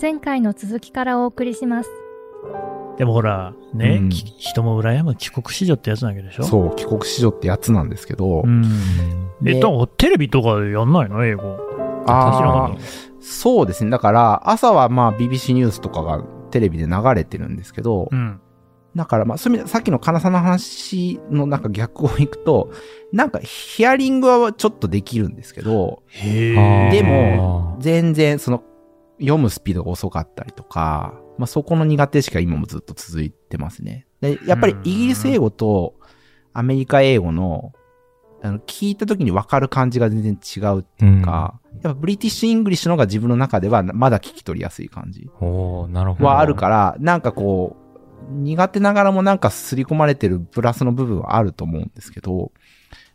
前回の続きからお送りします。でもほら、ね、うんき人も羨む帰国子女ってやつなわけでしょ？そう、帰国子女ってやつなんですけど、うん。え、でだテレビとかでやんないの？英語。ああそうですね。だから、朝はまあ BBC ニュースとかがテレビで流れてるんですけどた。う、ん。だからまあ、そういう意味でさっきの金さんの話のなんか逆をいくと、なんかヒアリングはちょっとできるんですけど、でも、全然その、読むスピードが遅かったりとか、まあそこの苦手しか今もずっと続いてますね。で、やっぱりイギリス英語とアメリカ英語の、あの、聞いた時に分かる感じが全然違うっていうか、やっぱブリティッシュ・イングリッシュの方が自分の中ではまだ聞き取りやすい感じ。はあるから、なんかこう、苦手ながらもなんか刷り込まれてるプラスの部分はあると思うんですけど、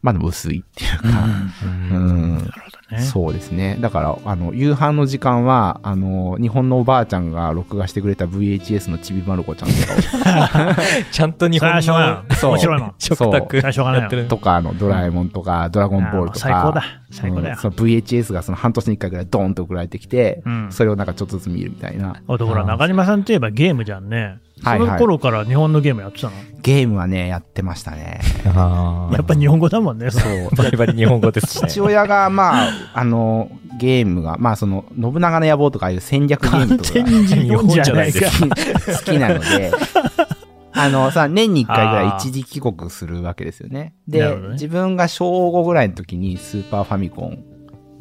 まあでも薄いっていうか、う。うんん、なるほどね。そうですね。だから、あの、夕飯の時間は、あの、日本のおばあちゃんが録画してくれた VHS のちびまる子ちゃんとか ちゃんと日本それはしょうがない。そう面白いもん。食そう卓やってるを、とか、あの、ドラえもんとか、ドラゴンボールとか。最高だ。最高だようん。その VHS がその半年に一回ぐらいドーンと送られてきて、うん。それをなんかちょっとずつ見るみたいな。あとほら、中島さんといえばゲームじゃんね。はいはいその頃から日本のゲームやってたの？ゲームはね、やってましたね。あやっぱ日本語だもんね。そそう。バリバリ日本語ですね。父親が、まあ、あの、ゲームが、まあ、その、信長の野望とかいう戦略ゲーム完とか日本じゃないか。好きなので、あのさ、年に一回ぐらい一時帰国するわけですよね。で、ね自分が小5ぐらいの時にスーパーファミコン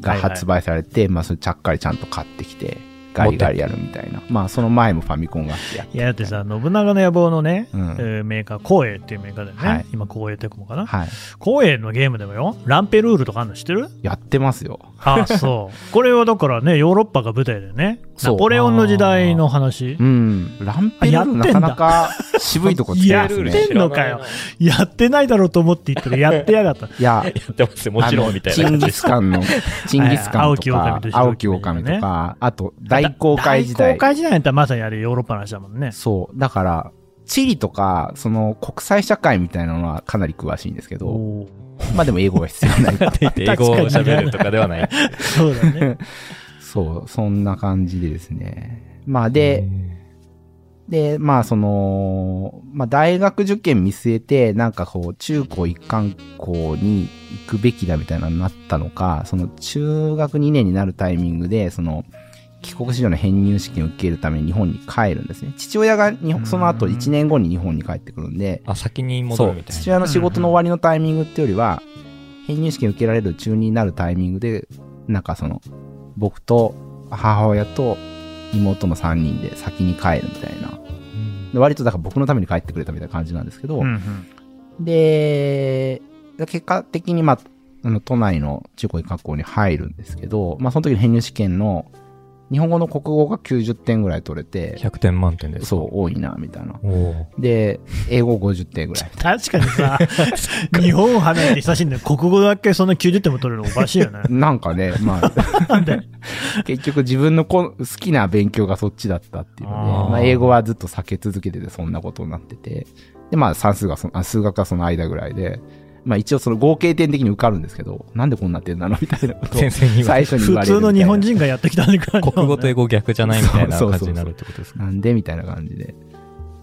が発売されて、まあ、それちゃっかりちゃんと買ってきて、ガリガリやるみたいな。まあ、その前もファミコンがあってやっていや、だってさ、信長の野望のね、うんえーメーカー、光栄っていうメーカーでね、はい今、光栄テクモかな。はい。光栄のゲームでもよ、ランペルールとかあるの知ってる？やってますよ。あそう。これはだからね、ヨーロッパが舞台でね、そうナポレオンの時代の話う。ん。ランペルールなかなか渋いとこつけますやっね。てんのかよやってないだろうと思って言ったら、やってやがった。いや、やってますよ。もちろん、みたいなチンギスカンの、チンギスカン青とか青き狼とか、あと、大航海時代大航。海時代やったらまさにあれヨーロッパの話だもんね。そう。だから、地理とか、その国際社会みたいなのはかなり詳しいんですけど、まあでも英語が必要ない。って言って英語を喋るとかではない。そうだね。そう、そんな感じでですね。まあで、で、まあその、まあ大学受験見据えて、なんかこう、中高一貫校に行くべきだみたいなのになったのか、その中学2年になるタイミングで、その、帰国子女の編入試験を受けるために日本に帰るんですね。父親が日本その後1年後に日本に帰ってくるんで、あ、先に戻るみ、たい父親の仕事の終わりのタイミングってよりは、編入試験受けられる中2になるタイミングで、なんかその、僕と母親と妹の3人で先に帰るみたいな。な。で割とだから僕のために帰ってくれたみたいな感じなんですけど、うんうんで、結果的にまあ、都内の中高一貫校に入るんですけど、まあその時の編入試験の日本語の国語が90点ぐらい取れて、100点満点ですか？そう、多いな、みたいな。で、英語50点ぐらい。確かにさ、日本を離れて久しいんだよ。国語だけそんな90点も取れるのおかしいよね。なんかね、まあ、なんで？結局自分のこ好きな勉強がそっちだったっていうので、あーまあ、英語はずっと避け続けててそんなことになってて、で、まあ算数がそ数学がその間ぐらいで、まあ一応その合計点的に受かるんですけど、なんでこんなってんだろうみたいなことを先生に最初に言普われるみたいな。通の日本人がやってきたんだから。国語と英語逆じゃないみたいな感じになるってことですか？なんでみたいな感じで。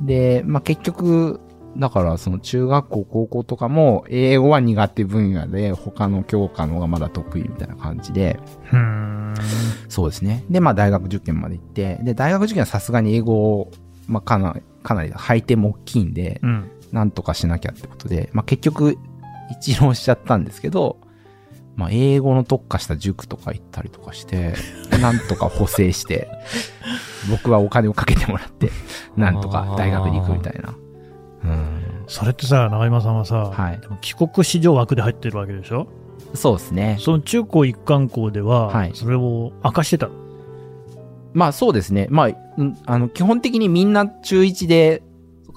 で、まあ結局、だからその中学校、高校とかも英語は苦手分野で他の教科の方がまだ得意みたいな感じで、うーん。そうですね。で、まあ大学受験まで行って、で、大学受験はさすがに英語を、まあかなり、かなり配点も大きいんで、うん。なんとかしなきゃってことで、まあ結局、一浪しちゃったんですけど、まあ英語の特化した塾とか行ったりとかして、なんとか補正して、僕はお金をかけてもらって、なんとか大学に行くみたいな。うん。それってさ、長山さんはさ、はい帰国子女枠で入ってるわけでしょ？そうですね。その中高一貫校では、はいそれを明かしてた？のまあそうですね。まあ、うんあの、基本的にみんな中1で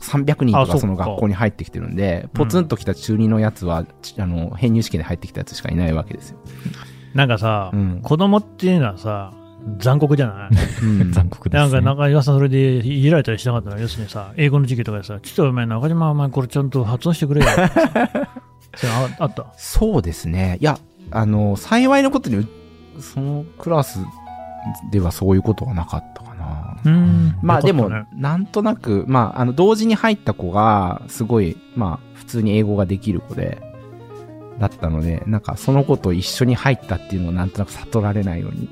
300人とかその学校に入ってきてるんで、ポツンと来た中2のやつは、ちあの、編入試験で入ってきたやつしかいないわけですよ。なんかさ、うん子供っていうのはさ、残酷じゃない？うん 残酷でなんかすね。中岩さんそれでいじられたりしなかったの要するにさ、英語の授業とかでさ、ちょっとお前中島お前これちゃんと発音してくれよ。それああった？そうですね。いや、あの、幸いなことに、そのクラスではそういうことはなかったか。まあでも、ねなんとなく、まあ、あの、同時に入った子が、すごい、まあ、普通に英語ができる子で、だったので、なんか、その子と一緒に入ったっていうのをなんとなく悟られないように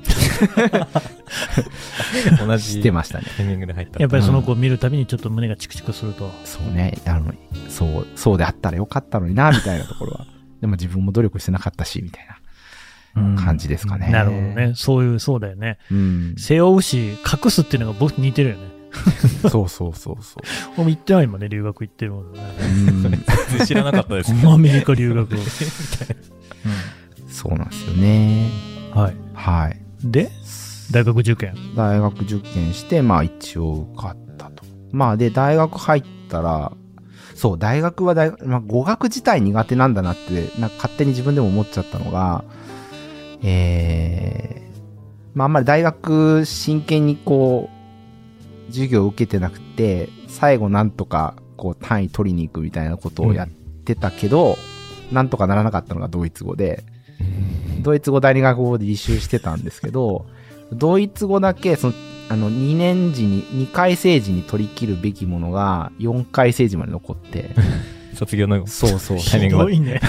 同じしてましたね。タイミングで入った。やっぱりその子を見るたびにちょっと胸がチクチクすると。そうね、あの、そう、そうであったらよかったのにな、みたいなところは。でも自分も努力してなかったし、みたいうんな感じですかね。なるほどね。そういう、そうだよね。うん。背負うし、隠すっていうのが僕似てるよね。そうそうそうそう。僕も行ってないもんね、留学行ってるもんね。うん、全然知らなかったです。アメリカ留学を。そうなんですよね。うんはい。はい。で、大学受験？大学受験して、まあ一応受かったと。まあで、大学入ったら、そう、大学は大、まあ語学自体苦手なんだなって、なんか勝手に自分でも思っちゃったのが、えー、まああんまり大学真剣にこう、授業を受けてなくて、最後なんとかこう単位取りに行くみたいなことをやってたけど、なんとかならなかったのがドイツ語で、ドイツ語第二学語で履修してたんですけど、ドイツ語だけ、その、あの、2年時に、2回生時に取り切るべきものが、4回生時まで残って、卒業のそうそう。タイミングひどいね。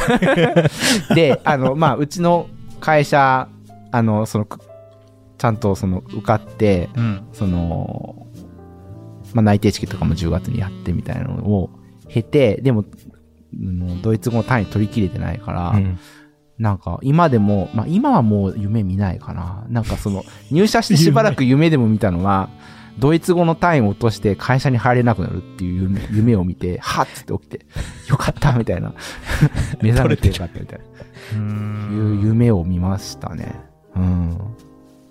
で、あの、まあ、うちの会社、あの、その、くちゃんとその、受かって、うん。その、まあ、内定式とかも10月にやってみたいなのを経て、でも、うんドイツ語の単位取り切れてないから、うんなんか、今でも、まあ今はもう夢見ないかな。なんかその、入社してしばらく夢でも見たのは、ドイツ語の単位を落として会社に入れなくなるっていう夢 夢を見て、はっつって起きて、よかったみたいな。目覚めてよかったみたいな。ういうん夢を見ましたね。うん。っ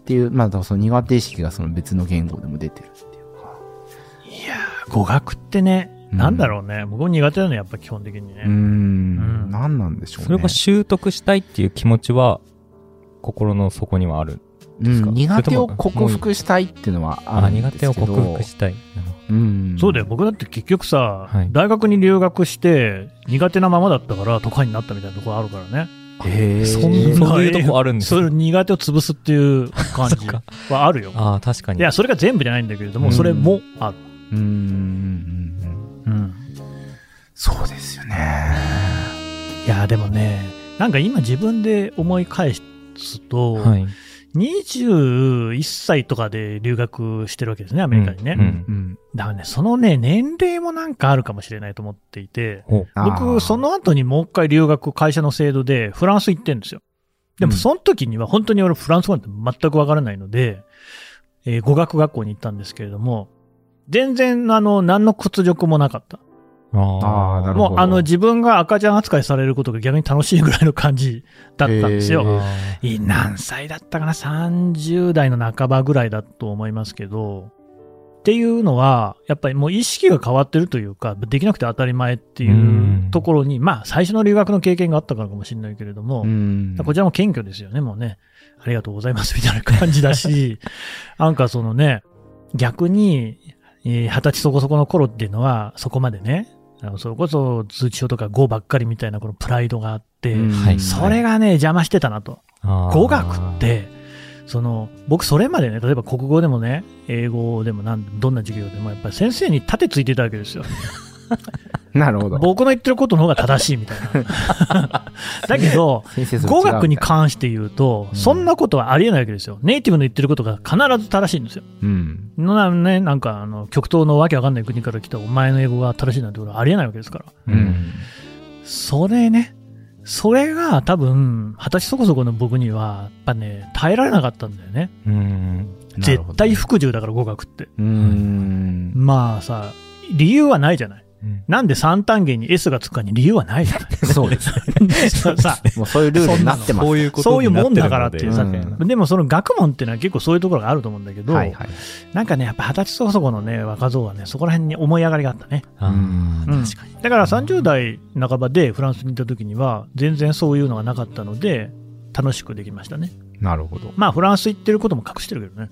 ていう、まあ、だからその苦手意識がその別の言語でも出てるっていうか。いやー語学ってね、うんなんだろうね。僕も苦手なのやっぱ基本的にね。うーん。うん何なんでしょうね。それが習得したいっていう気持ちは、心の底にはある。うん、苦手を克服したいっていうのはああ、るんですけど。苦手を克服したい。うん。そうだよ。僕だって結局さ、はい大学に留学して苦手なままだったから都会になったみたいなところあるからね。へーそんそういうとこあるんですそ苦手を潰すっていう感じはあるよ。ああ、確かに。いや、それが全部じゃないんだけれども、うんそれもある。うんうんうんうん。うん。そうですよね。いや、でもね、なんか今自分で思い返すと、はい。21歳とかで留学してるわけですね、アメリカにね。うんうん。だからね、そのね、年齢もなんかあるかもしれないと思っていて、ほ僕、その後にもう一回留学、会社の制度でフランス行ってんですよ。でも、うんその時には本当に俺フランス語なんて全くわからないので、えー語学学校に行ったんですけれども、全然、あの、何の屈辱もなかった。ああーなるほどもう、あの、自分が赤ちゃん扱いされることが逆に楽しいぐらいの感じだったんですよ。何歳だったかな？$30 代の半ばぐらいだと思いますけど、っていうのは、やっぱりもう意識が変わってるというか、できなくて当たり前っていうところに、まあ、最初の留学の経験があったからかもしれないけれども、うん。こちらも謙虚ですよね、もうね。ありがとうございますみたいな感じだし、なんかそのね、逆に、えー二十歳そこそこの頃っていうのは、そこまでね、それこそ通知書とか語ばっかりみたいなこのプライドがあって、うんはいそれがね、邪魔してたなと。語学って、その、僕それまでね、例えば国語でもね、英語でもなんどんな授業でも、やっぱり先生に盾ついてたわけですよ。なるほど。僕の言ってることの方が正しいみたいな。だけど、語学に関して言うと、うんそんなことはありえないわけですよ。ネイティブの言ってることが必ず正しいんですよ。うん。なね、なんか、あの、極東のわけわかんない国から来たお前の英語が正しいなんてことはありえないわけですから。ううんん。それね、それが多分、二十歳そこそこの僕には、やっぱね、耐えられなかったんだよね。うん。絶対服従だから語学って。うーん。まあさ、理由はないじゃない。うんなんで三単元に S がつくかに理由はないじゃない。そうです。さもうそういうルールになってます。そういうことそういうもんだからっていうさ、うんでもその学問っていうのは結構そういうところがあると思うんだけど、はいはい。なんかね、やっぱ二十歳そこそこのね、若造はね、そこら辺に思い上がりがあったね。あーうん確かに。だから30代半ばでフランスに行った時には、全然そういうのがなかったので、楽しくできましたね。なるほど。まあ、フランス行ってることも隠してるけどね。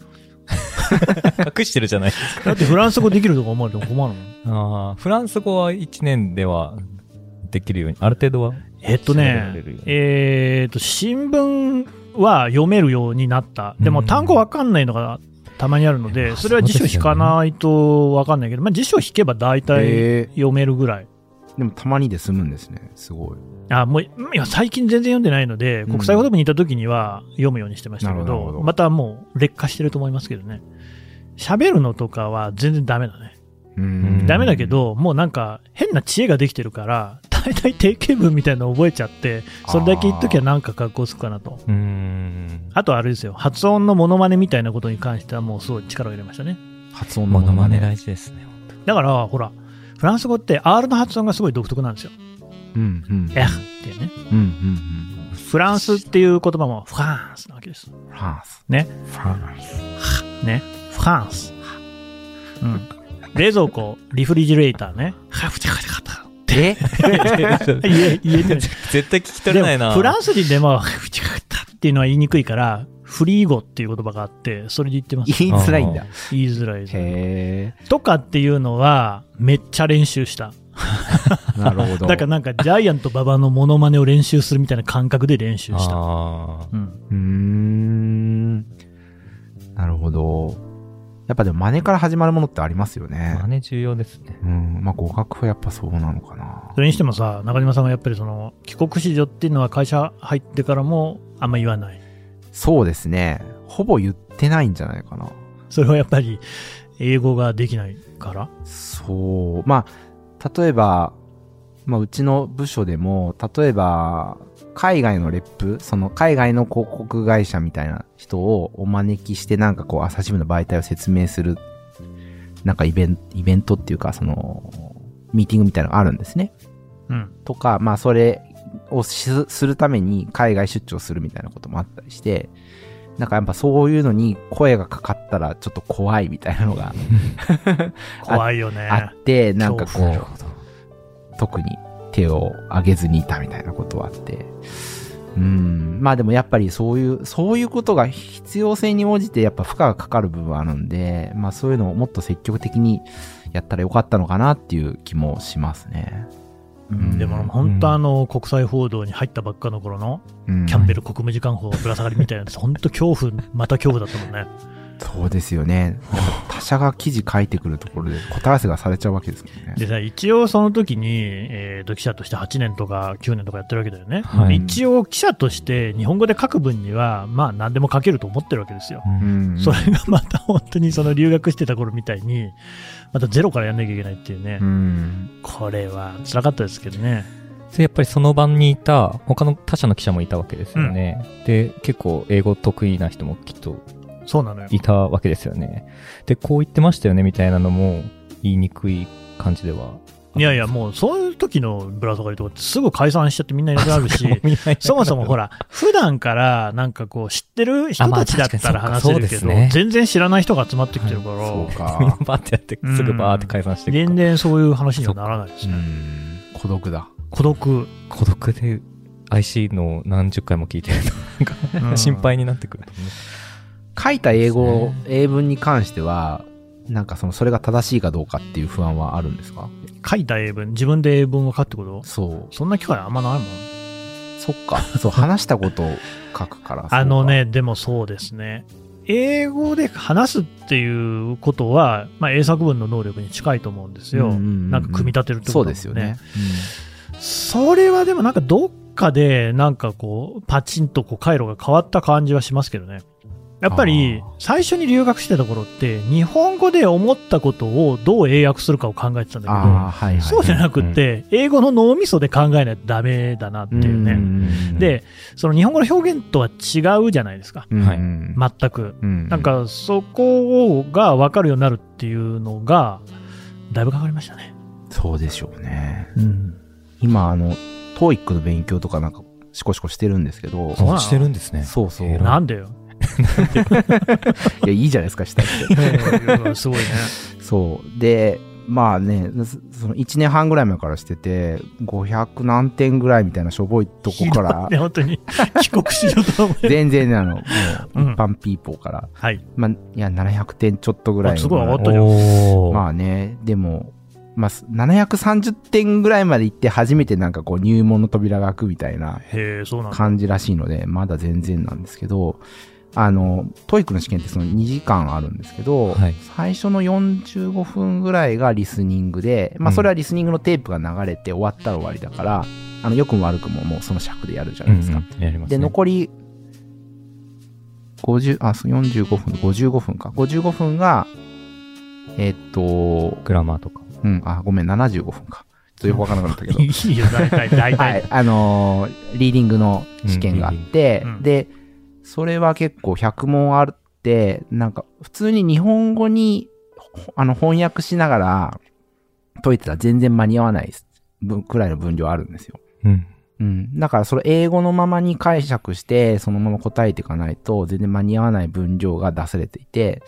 隠してるじゃないですだってフランス語できるとか思われても困るもん。か。ああ、フランス語は1年ではできるように、ある程度は。えっとねえっと、新聞は読めるようになった。でもうん単語わかんないのがたまにあるので、あそれは辞書引かないとわかんないけど、まあ辞書引けば大体へ読めるぐらい。でもたまにで済むんですね。すごい。あもういや最近全然読んでないので、うん国際フォーラムにいた時には読むようにしてましたけどまたもう劣化してると思いますけどね。喋るのとかは全然ダメだね。ダメだけど、もうなんか変な知恵ができてるから、大体定型文みたいなの覚えちゃって、それだけ言っときゃなんか格好つくかなと。あとあれですよ、発音のモノマネみたいなことに関してはもうすごい力を入れましたね。発音のモノマネだ。大事ですね。だから、ほら、フランス語って R の発音がすごい独特なんですよ。うんうん。エフっていうね。うんうんうん。フランスっていう言葉もフランスなわけです。フランス。ね。フランス。ね。フランス。うん。冷蔵庫、リフリジレーターね。はふちゃかちゃかた。え言え、言え？てる。絶対聞き取れないな。フランス人でも、ふちゃかちゃかたっていうのは言いにくいから、フリー語っていう言葉があって、それで言ってます。言いづらいんだ。言いづらいです。へとかっていうのは、めっちゃ練習した。え。なるほど。だからなんか、ジャイアント馬場のモノマネを練習するみたいな感覚で練習した。あうん。うーん。なるほど。やっぱでも真似から始まるものってありますよあ。ね。真似重要ですね。うん。まあ語学はやっぱそうなのかな。それにしてもさ、中島さんはやっぱりその、帰国子女っていうのは会社入ってからもあんま言わない。そうですね。ほぼ言ってないんじゃないかな。それはやっぱり、英語ができないから？そう。まあ、例えば、まあ、うちの部署でも、例えば、海外のレップ、その海外の広告会社みたいな人をお招きして、なんかこう、朝日新聞の媒体を説明する、なんかイベント、イベントっていうか、その、ミーティングみたいなのがあるんですね。うん。とか、まあ、それをしするために海外出張するみたいなこともあったりして、なんかやっぱそういうのに声がかかったらちょっと怖いみたいなのが 怖いよね。あって、なんかこう、特に手を挙げずにいたみたいなことはあって。うん。まあでもやっぱりそういう、そういうことが必要性に応じてやっぱ負荷がかかる部分はあるんで、まあそういうのをもっと積極的にやったらよかったのかなっていう気もしますね。うんでも本当あの、国際報道に入ったばっかの頃の、うんキャンベル国務次官補ぶら下がりみたいなやつ、本当恐怖、また恐怖だったもんね。そうですよね。他者が記事書いてくるところで答え合わせがされちゃうわけですもんね。でさ、一応その時に、えーと、記者として8年とか9年とかやってるわけだよね。はい一応記者として日本語で書く分には、まあ何でも書けると思ってるわけですよ。うんそれがまた本当にその留学してた頃みたいに、またゼロからやんなきゃいけないっていうね。うん。これは辛かったですけどね。で、やっぱりその場にいた、他の他社の記者もいたわけですよね。で、結構英語得意な人もきっとそうなのよ。いたわけですよね。で、こう言ってましたよね、みたいなのも言いにくい感じでは。いやいや、もうそういう時のぶら下がりとかってすぐ解散しちゃってみんないなくなるし、そもそもほら、普段からなんかこう知ってる人たちだったら話せるけど、全然知らない人が集まってきてるから、そうみんなか。バーってやって、すぐバーって解散していく全か然そういう話にはならないですうね。ん。孤独だ。孤独。孤独で IC の何十回も聞いてると、なんうんか心配になってくるとね。書いた英語、英文に関しては、なんかその、それが正しいかどうかっていう不安はあるんですか？書いた英文、自分で英文を書くってこと？そう。そんな機会あんまないもん。そっか。そう、話したことを書くから。あのね、でもそうですね。英語で話すっていうことは、まあ、英作文の能力に近いと思うんですよ。うんうんうんうんなんか組み立てるってそうことだもんですよね。それはでもなんかどっかでなんかこうパチンとこう回路が変わった感じはしますけどね。やっぱり最初に留学してた頃って日本語で思ったことをどう英訳するかを考えてたんだけああ、はいはい。ど、そうじゃなくって英語の脳みそで考えないとダメだなっていうね。ねで、その日本語の表現とは違うじゃないですか。うん、はいうん全く。うんなん、かそこが分かるようになるっていうのがだいぶかかりましたね。そうでしょうね。うん。今、あの、トーイックの勉強とかなんか、しこしこしてるんですけど、そうしてるんですね。そうそう。なんでよ。いや、いいじゃないですか、したって。すごいね。そう。で、まあね、その1年半ぐらい前からしてて、500何点ぐらいみたいなしょぼいとこからね、、本当に 帰国しようと思う。全然ね、あの、もううん一般ピーポーから、はい。まあ、いや、700点ちょっとぐらいすごい上がったじゃんおーまあね、でも、まあ、730点ぐらいまで行って初めてなんかこう入門の扉が開くみたいなへえ、そうなんだ。感じらしいので、まだ全然なんですけど、あの、 TOEIC の試験ってその2時間あるんですけど、はい最初の45分ぐらいがリスニングで、まあうんそれはリスニングのテープが流れて終わったら終わりだから、あの、良くも悪くももうその尺でやるじゃないですか。うんうんやりますで、ね。残り、50、あ、そう45分、55分か。55分が、えっと、グラマーとか。うん、あ、ごめん、75分か。ちょっとよくわからなかったけど。いいよ、大体、大は体い。、あのーリーディングの試験があって、うんリーディングうんで、それは結構100問あって、なんか普通に日本語にほあの翻訳しながら解いてたら全然間に合わない分くらいの分量あるんですよ。うん。うん。だからそれ英語のままに解釈して、そのまま答えていかないと全然間に合わない分量が出されていて、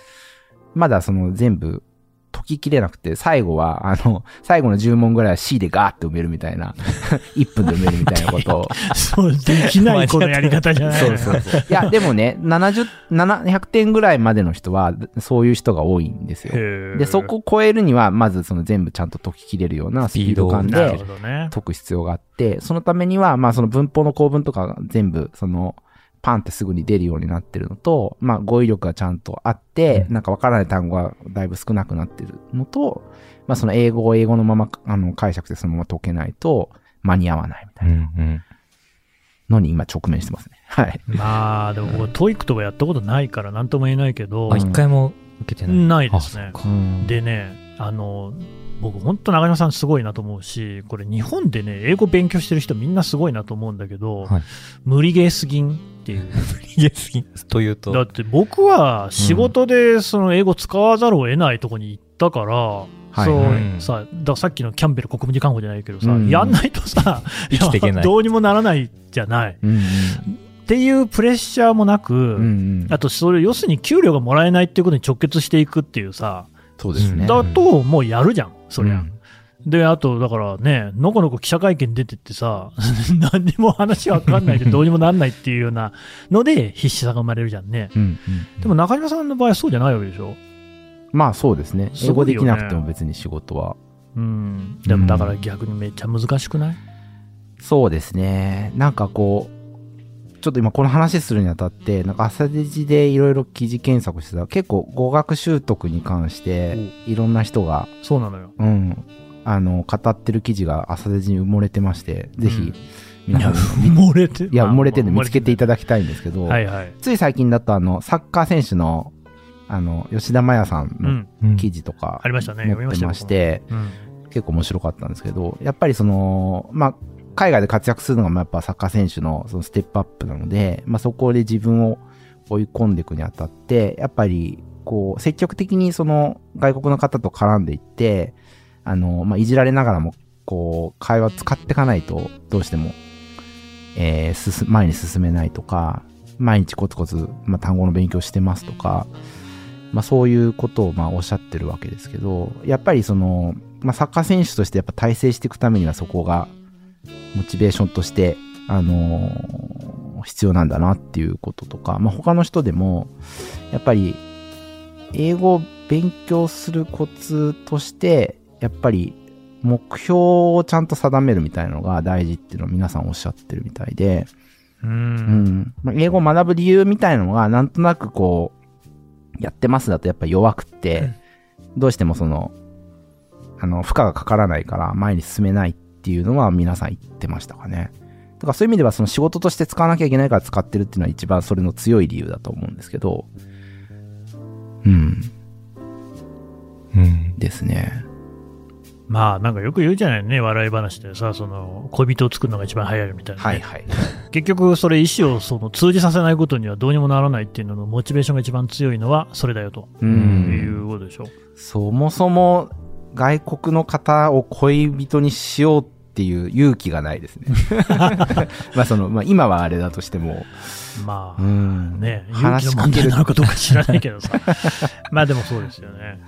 まだその全部解ききれなくて、最後は、あの、最後の10問ぐらいは C でガーって埋めるみたいな、1分で埋めるみたいなことを。そう、できないこのやり方じゃない そうそうそう。いや、でもね、70、700点ぐらいまでの人は、そういう人が多いんですよ。で、そこを超えるには、まずその全部ちゃんと解ききれるようなスピード感で。解く必要があって、そのためには、まあその文法の構文とかが全部、その、パンってすぐに出るようになってるのと、まあ語彙力がちゃんとあって、うんなんかわからない単語がだいぶ少なくなってるのと、まあその英語を英語のまま、あの、解釈でそのまま解けないと間に合わないみたいなんうん。のに今直面してますね。はい。まあ、でも僕、 TOEIC とかやったことないから何とも言えないけどあ、、一回も受けてない。ないですねでね、あの、僕、本当中島さんすごいなと思うし、これ日本でね、英語勉強してる人みんなすごいなと思うんだけど、はい無理ゲーすぎんっていう。いや、すぎというと？だって僕は仕事でその英語使わざるを得ないとこに行ったから、そうはいはいさださっきのキャンベル国務次官補じゃないけどさ、うんやんないとさ、生きていけないやどうにもならないじゃない。うんっていうプレッシャーもなく、うん。うんうん。あとそれ、要するに給料がもらえないっていうことに直結していくっていうさ、そうですね。だともうやるじゃん、そりゃ。うんで、あと、だからね、のこのこ記者会見出てってさ、何にも話わかんないで どうにもなんないっていうようなので必死さが生まれるじゃんね。うんうんでも中島さんの場合はそうじゃないわけでしょ？まあそうですね。英すね語できなくても別に仕事は。うん。でもだから逆にめっちゃ難しくない？そうですね。なんかこう、ちょっと今この話するにあたって、なんか朝デジでいろいろ記事検索してたら、結構語学習得に関して、いろんな人が、そうなのよ。うん、あの、語ってる記事が朝デジに埋もれてまして、ぜひうん、皆さん、埋もれていや、埋もれてるの見つけていただだきたいんですけど、はいはい。つい最近だとあの、サッカー選手の、あの、吉田麻也さんのうん。うん記事とか、ありましたね。載ってまし。て、結構面白かったんですけど、やっぱりその、まあ、海外で活躍するのがまあやっぱサッカー選手のそのステップアップなので、まあそこで自分を追い込んでいくにあたって、やっぱりこう積極的にその外国の方と絡んでいって、あの、まあいじられながらもこう会話使っていかないとどうしても、えー前に進めないとか、毎日コツコツ、まあ、単語の勉強してますとか、まあそういうことをまあおっしゃってるわけですけど、やっぱりその、まあサッカー選手としてやっぱ体制していくためにはそこがモチベーションとして、あのー必要なんだなっていうこととか、まあ他の人でも、やっぱり英語を勉強するコツとして、やっぱり目標をちゃんと定めるみたいなのが大事っていうのを皆さんおっしゃってるみたいで、う。うんん。まあ、英語を学ぶ理由みたいなのが、なんとなくこう、やってますだとやっぱ弱くって、どうしてもその、あの、負荷がかからないから前に進めないっていうのは皆さん言ってましたかね。だからそういう意味ではその仕事として使わなきゃいけないから使ってるっていうのは一番それの強い理由だと思うんですけど、うん、うん。ですね。まあ、なんかよく言うじゃないね、笑い話でさ、その、恋人を作るのが一番早いみたいなね、はいはい。結局、それ意思をその通じさせないことにはどうにもならないっていうののモチベーションが一番強いのはそれだよとういん。うことでしょ。そもそも外国の方を恋人にしようっていう勇気がないですね。まあその、まあ今はあれだとしても、まあ、うん。ね、勇話気の問題なのかどうか知らないけどさ。まあでもそうですよね。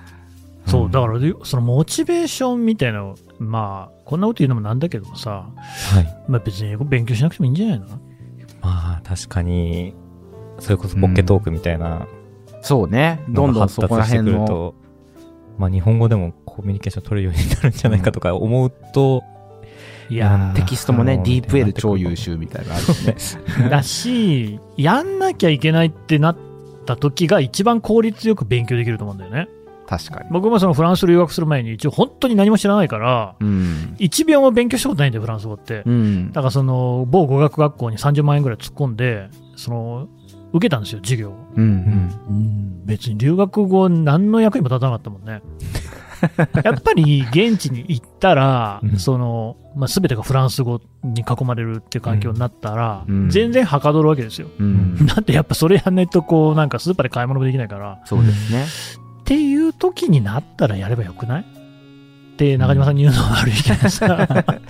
そう、だから、そのモチベーションみたいなの、まあ、こんなこと言うのもなんだけどさ、はい。まあ別に英語勉強しなくてもいいんじゃないの？まあ、確かに、それこそポッケトークみたいなそうね。どんどんそこらしてく辺の。ると、まあ日本語でもコミュニケーション取れるようになるんじゃないかとか思うと、いやーテキストもね、DeepL 超優秀みたいなのあるしね。だし、やんなきゃいけないってなった時が一番効率よく勉強できると思うんだよね。確かに。僕もそのフランス留学する前に一応本当に何も知らないから、うん。1秒も勉強したことないんだよ、フランス語って。うん。だからその某語学学校に30万円ぐらい突っ込んで、その受けたんですよ、授業を。うん。別に留学後、何の役にも立たなかったもんね。やっぱり現地に行ったらう、んそのまあ、全てがフランス語に囲まれるっていう環境になったら、うん全然はかどるわけですよ。うん。だってやっぱそれやんないと、こう、なんかスーパーで買い物もできないから、そうですね。っていう時になったらやればよくない？って中島さんに言うのは悪いけどさ、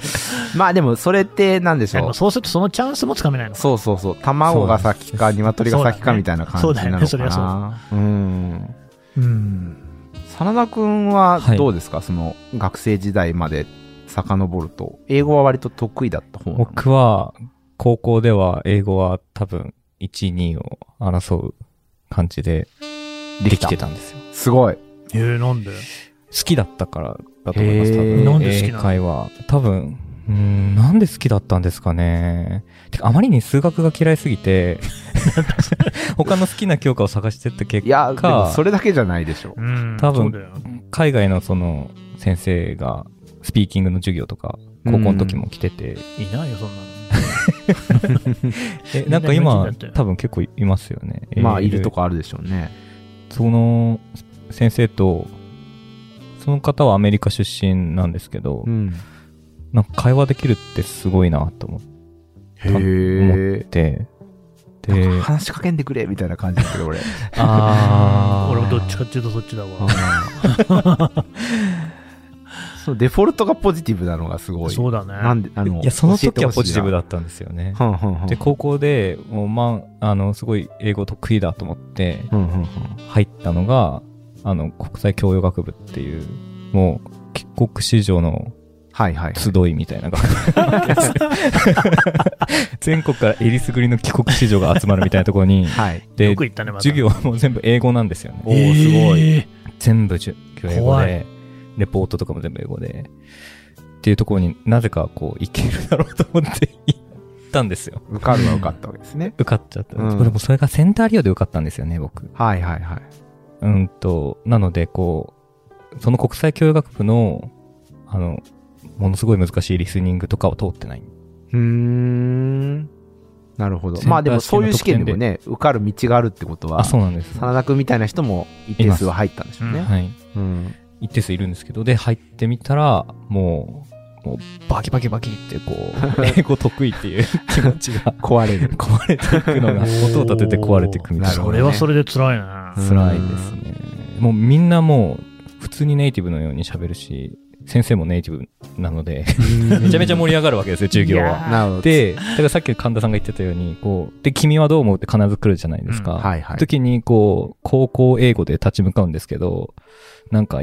まあでも、それって何でしょう。そうするとそのチャンスもつかめないの。そうそうそう。卵が先か、鶏が先かみたいな感じそうだねなのかそうだねそりゃな。うん。うん。真田くんははいどうですか、その学生時代まで遡ると。英語は割と得意だった方僕は、高校では英語は多分1、2を争う感じでできてたんですよ。すごい。えー、なんで？好きだったからだと思います、多分。なんで好きなの？英会話。多分、うーん、なんで好きだったんですかね。てか、あまりに数学が嫌いすぎて、他の好きな教科を探してった結いや、でも果、それだけじゃないでしょ。うん、多分。海外のその先生がスピーキングの授業とか、高校の時も来てて、いないよ、そんなの。え、なんか今多分結構いますよね。まあ、いるとこ。こあるでしょうね。その先生と、その方はアメリカ出身なんですけど、うん。なんか会話できるってすごいなと思っへえ。て、で、か話しかけんでくれみたいな感じだけど、俺。あー 俺もどっちかっていうとそっちだわ。そう、デフォルトがポジティブなのがすごい。そうだね。なんで、あの、いや、その時はポジティブだ。だったんですよね。はんはんはんで、高校で、もう、まあ、あの、すごい英語得意だと思って、入ったのが、あの、国際教養学部っていう、もう、帰国子女のはいはい。集いみたいな 全国からえりすぐりの帰国子女が集まるみたいなところに、はい。でよく、言ったね、また。授業はもう全部英語なんですよね。おーすごいえー全部授業英語怖で、レポートとかも全部英語で、っていうところになぜかこう、いけるだろうと思って行ったんですよ。受かるは受かったわけですね。受かっちゃった。うんこれもそれがセンター利用で受かったんですよね、僕。はいはいはい。うんと、なので、こう、その国際教養学部の、あの、ものすごい難しいリスニングとかを通ってない。うーん。なるほど。まあでもそういう試験でも試ね、受かる道があるってことは、あ、そうなんです。真田君みたいな人も一定数は入ったんでしょうね。はい。うん。一定数いるんですけど、で、入ってみたら、もう、もう、バキバキバキって、こう、英語得意っていう 気持ちが壊れる。壊れていくのが、音を立てて壊れていくみたいな。ねそれはそれで辛いな。うん辛いですね。もうみんなもう、普通にネイティブのように喋るし、先生もネイティブなので、めちゃめちゃ盛り上がるわけですよ、授業は。なるほど。で、だからさっき神田さんが言ってたように、こう、で、君はどう思うって必ず来るじゃないですか。うんはいはい。時に、こう、高校英語で立ち向かうんですけど、なんか、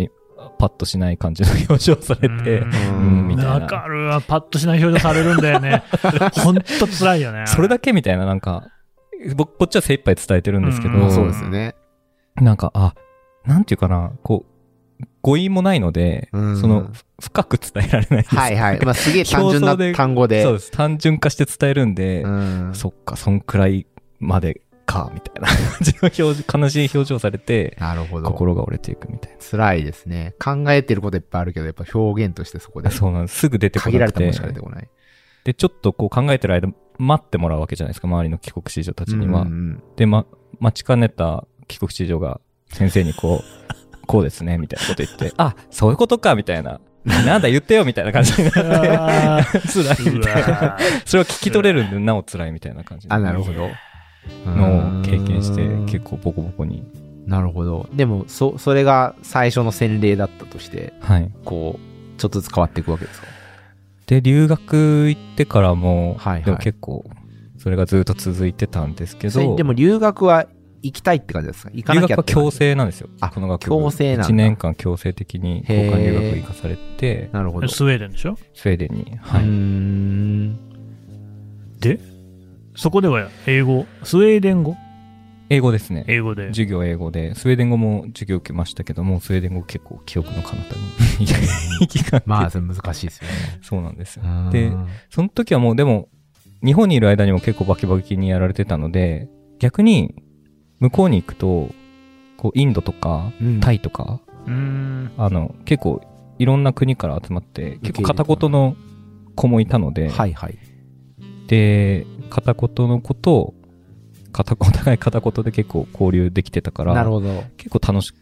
パッとしない感じの表情されて、うんうん、みたいな。わかるわ。パッとしない表情されるんだよね。ほんと辛いよね。それだけみたいな、なんか、僕、こっちは精一杯伝えてるんですけど、そうですよね。なんか、あ、なんていうかな、こう、語彙もないので、うんその、ふ深く伝えられないです。はいはい。まあすげえ単純な単語で。そうです。単純化して伝えるんで、うん。そっか、そんくらいまでか、みたいな感じの表情、悲しい表情されて、なるほど。心が折れていくみたい辛いですね。考えてることいっぱいあるけど、やっぱ表現としてそこでな。。そうなんです。すぐ出てこなくて。限られたものしか出てこない。で、ちょっとこう考えてる間、待ってもらうわけじゃないですか、周りの帰国子女たちには。うんうんで、ま、待ちかねた帰国子女が先生にこう、こうですね、みたいなこと言って、あ、そういうことか、みたいな。なんだ言ってよ、みたいな感じになって、あ 辛いみたいな。ーそれを聞き取れるんで、なお辛いみたいな感じあ、なるほど。のを経験してうん、結構ボコボコに。なるほど。でも、そ、それが最初の洗礼だったとして、はい。こう、ちょっとずつ変わっていくわけですか？で、留学行ってからも、はいはいでも結構、それがずっと続いてたんですけど、でも留学は行きたいって感じですか？行か留なきゃって感じ？学は強制なんですよ。あこの学部。強制なんだ1年間強制的に交換留学行かされて、なるほど。スウェーデンでしょ？スウェーデンに。はい。ん。で、そこでは英語、スウェーデン語？英語ですね。英語で。授業英語で、スウェーデン語も授業受けましたけども、スウェーデン語結構記憶の彼方に行きがまあ、それ難しいですよね。そうなんですよう。んで、その時はもうでも、日本にいる間にも結構バキバキにやられてたので、逆に、向こうに行くと、こう、インドとか、うんタイとか、うーん。あの、結構、いろんな国から集まって、結構片言の子もいたので、はいはい。で、片言の子と、片お互い片言で結構交流できてたから、なるほど。結構楽し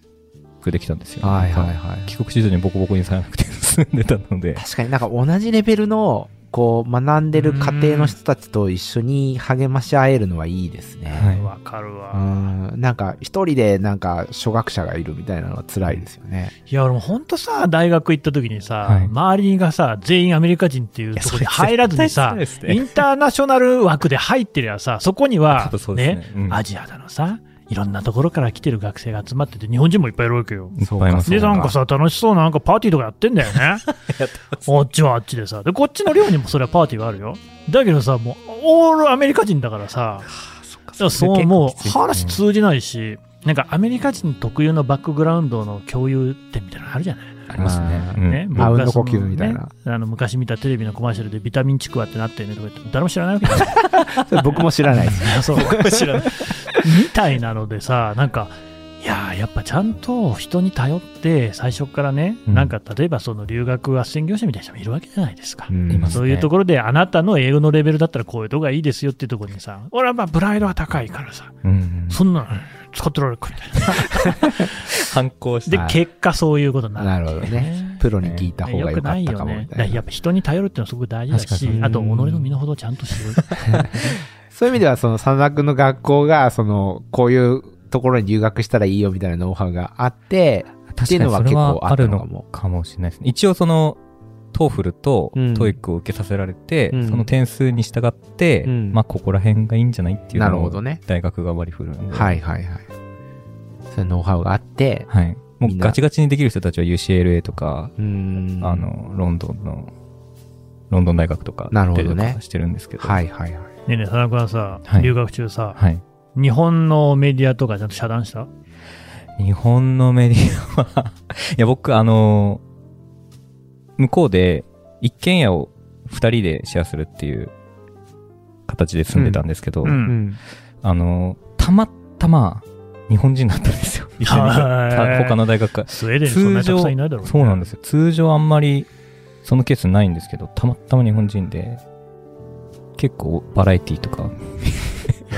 くできたんですよ。はいはいはい。帰国子女にボコボコにされなくて済んでたので。確かになんか同じレベルの、こう、学んでる家庭の人たちと一緒に励まし合えるのはいいですね。はいわかるうわ。ん。なんか、一人でなんか、初学者がいるみたいなのは辛いですよね。いや、俺も本当さ、大学行った時にさ、はい周りがさ、全員アメリカ人っていうところに入らずにさ、ねインターナショナル枠で入ってりゃさ、そこにはねねうんアジアだのさ、いろんなところから来てる学生が集まってて、日本人もいっぱいいるわけよ。いっぱいいますで、なんかさ、楽しそうななんかパーティーとかやってんだよね。こっちはあっちでさ。で、こっちの寮にもそれはパーティーはあるよ。だけどさ、もう、オールアメリカ人だからさ、だからそう、もう話通じないし、なんかアメリカ人特有のバックグラウンドの共有点みたいなのあるじゃない？ありますねね、あうんの僕がその呼吸みたいなねあの昔見たテレビのコマーシャルでビタミンちくわってなってるねとか言って誰も知らないわけ僕も知らないです。そう僕も知らないみたいなのでさなんかいやーやっぱちゃんと人に頼って最初からね、うんなんか例えばその留学斡旋業者みたいな人もいるわけじゃないですか、うんそういうところであなたの英語のレベルだったらこういうとこがいいですよっていうところにさ俺はまあプライドが高いからさうんそんなの使ってられるかみたい 反抗して。なで、はい結果そういうことになるなるほどね。プロに聞いた方が良かったかもみよくないよね。たいなやっ。ぱ人に頼るっていうのはすごく大事だしあと己の身の程をちゃんと知る。そういう意味では、その、佐田君の学校が、その、こういうところに留学したらいいよみたいなノウハウがあって、っていうのは結構あったのかも。しれないですね。一応その、 TOEFL とうん TOEIC を受けさせられて、うんその点数に従って、うんまあここら辺がいいんじゃないっていうなるのをほどね。大学が割り振るんで。はいはいはい。そういうノウハウがあって、はい。もうんガチガチにできる人たちは UCLA とか。あ、の、ロンドンの、ロンドン大学とか、なるほどねしてるんですけど。はいはいはい。ねえねえ、田中はさ、はい留学中さ、はい。日本のメディアとかちゃんと遮断した？日本のメディアは、いや、僕、あの、向こうで一軒家を二人でシェアするっていう形で住んでたんですけど、うんうん。あの、たまたま日本人だったんですよ。一緒にはい他の大学から。スウェーデンにそんなにたくさんいないだろう、ね。そうなんですよ。通常あんまりそのケースないんですけど、たまたま日本人で、結構バラエティとか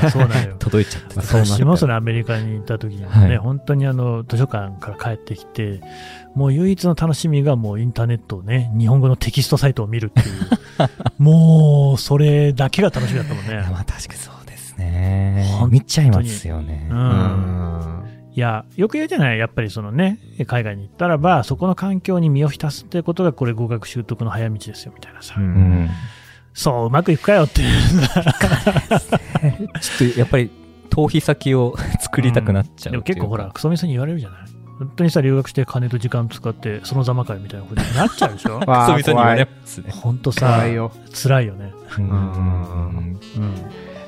そうなんよ。届いちゃって私もそれアメリカに行った時にね、はい本当にあの図書館から帰ってきて、もう唯一の楽しみがもうインターネットをね、日本語のテキストサイトを見るっていう、もうそれだけが楽しみだったもんね。まあ確かにそうですね見ちゃいますよね。う。うんん。いや、よく言うじゃない、やっぱりそのね、海外に行ったらば、そこの環境に身を浸すってことが、これ、語学習得の早道ですよみたいなさ、う。うんん。そう、うまくいくかよっていう、ちょっとやっぱり逃避先を 作りたくなっちゃうでもっていうか結構ほら、クソミスに言われるじゃない？本当にさ、留学して金と時間使って、そのざまかよみたいなことになっちゃうでしょ？クソみそに言われますね。本当さ怖い、よ。辛いよね。うんうんうん。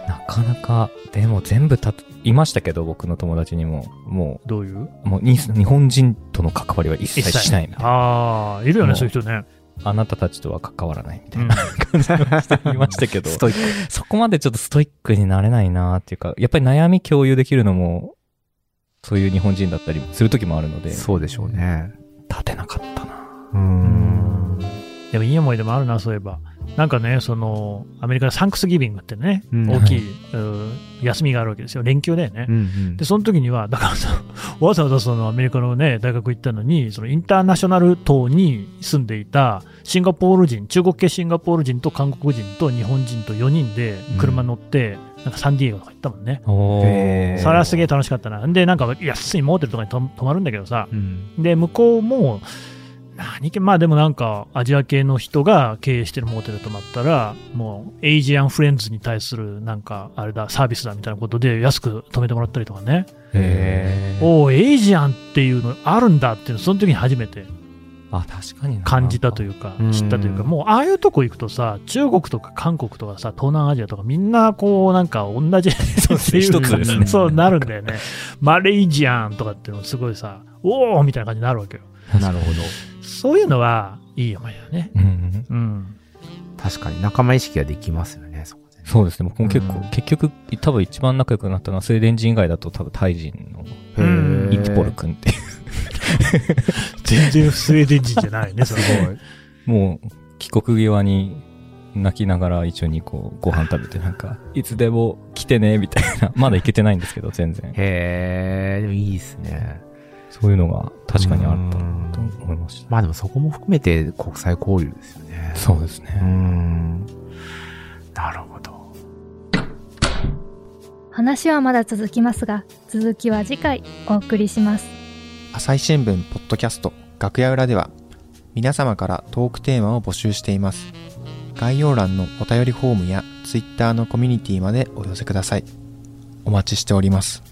なかなか、でも全部たと、いましたけど、僕の友達にも、もどういう？う、もうに日本人との関わりは一切しないみたいな。ああ、いるよね、もうそういう人ね。あなたたちとは関わらないみたうんいな感じの人いましたけど、ストイッそこまでちょっとストイックになれないなっていうか、やっぱり悩み共有できるのも、そういう日本人だったりする時もあるのク。で、そうでしょうね。立てなかったな。う。うんん。でもいい思い出もあるな、そういえば。なんかね、その、アメリカでサンクスギビングってね、うん大きい、うん休みがあるわけですよ。連休だよね。うんうんで、その時には、だからさ、わざわざそのアメリカのね、大学行ったのに、そのインターナショナル島に住んでいたシンガポール人、中国系シンガポール人と韓国人と日本人と4人で車乗って、なんかサンディエゴとか行ったもんね。それはすげえ楽しかったな。で、なんか安いモーテルとかにと泊まるんだけどさ、うん。で、向こうも、何系、まあでもなんか、アジア系の人が経営してるモーテル泊まったら、もう、 Asian friends に対する、なんか、あれだ、サービスだみたいなことで安く泊めてもらったりとかね。へーおお、 Asian っていうのあるんだっていうの、その時に初めて。あ、確かにな感じたというかうん、知ったというか、もうああいうとこ行くとさ、中国とか韓国とかさ、東南アジアとかみんなこうなんか同じそういうねそうなるんだよね。マレージアンとかっていうのすごいさ、おおみたいな感じになるわけよ。なるほど。そういうのはいいよ、ね。うんうん。うん。確かに仲間意識ができますよね、そこでね。そうですね。僕も結構、うん結局、多分一番仲良くなったのは、スウェーデン人以外だと多分タイ人のイッテポル君っていう。全然スウェーデン人じゃないね。すごい。もう、帰国際に泣きながら一緒にこう、ご飯食べてなんか、いつでも来てね、みたいな。まだ行けてないんですけど、全然。へえ、でもいいですね。そういうのが確かにあったなと思いました。まあでもそこも含めて国際交流ですよね。そうですうね。ん。なるほど。話はまだ続きますが、続きは次回お送りします。朝日新聞ポッドキャスト楽屋裏では皆様からトークテーマを募集しています概要欄のお便りフォームや Twitter のコミュニティまでお寄せくださいお待ちしております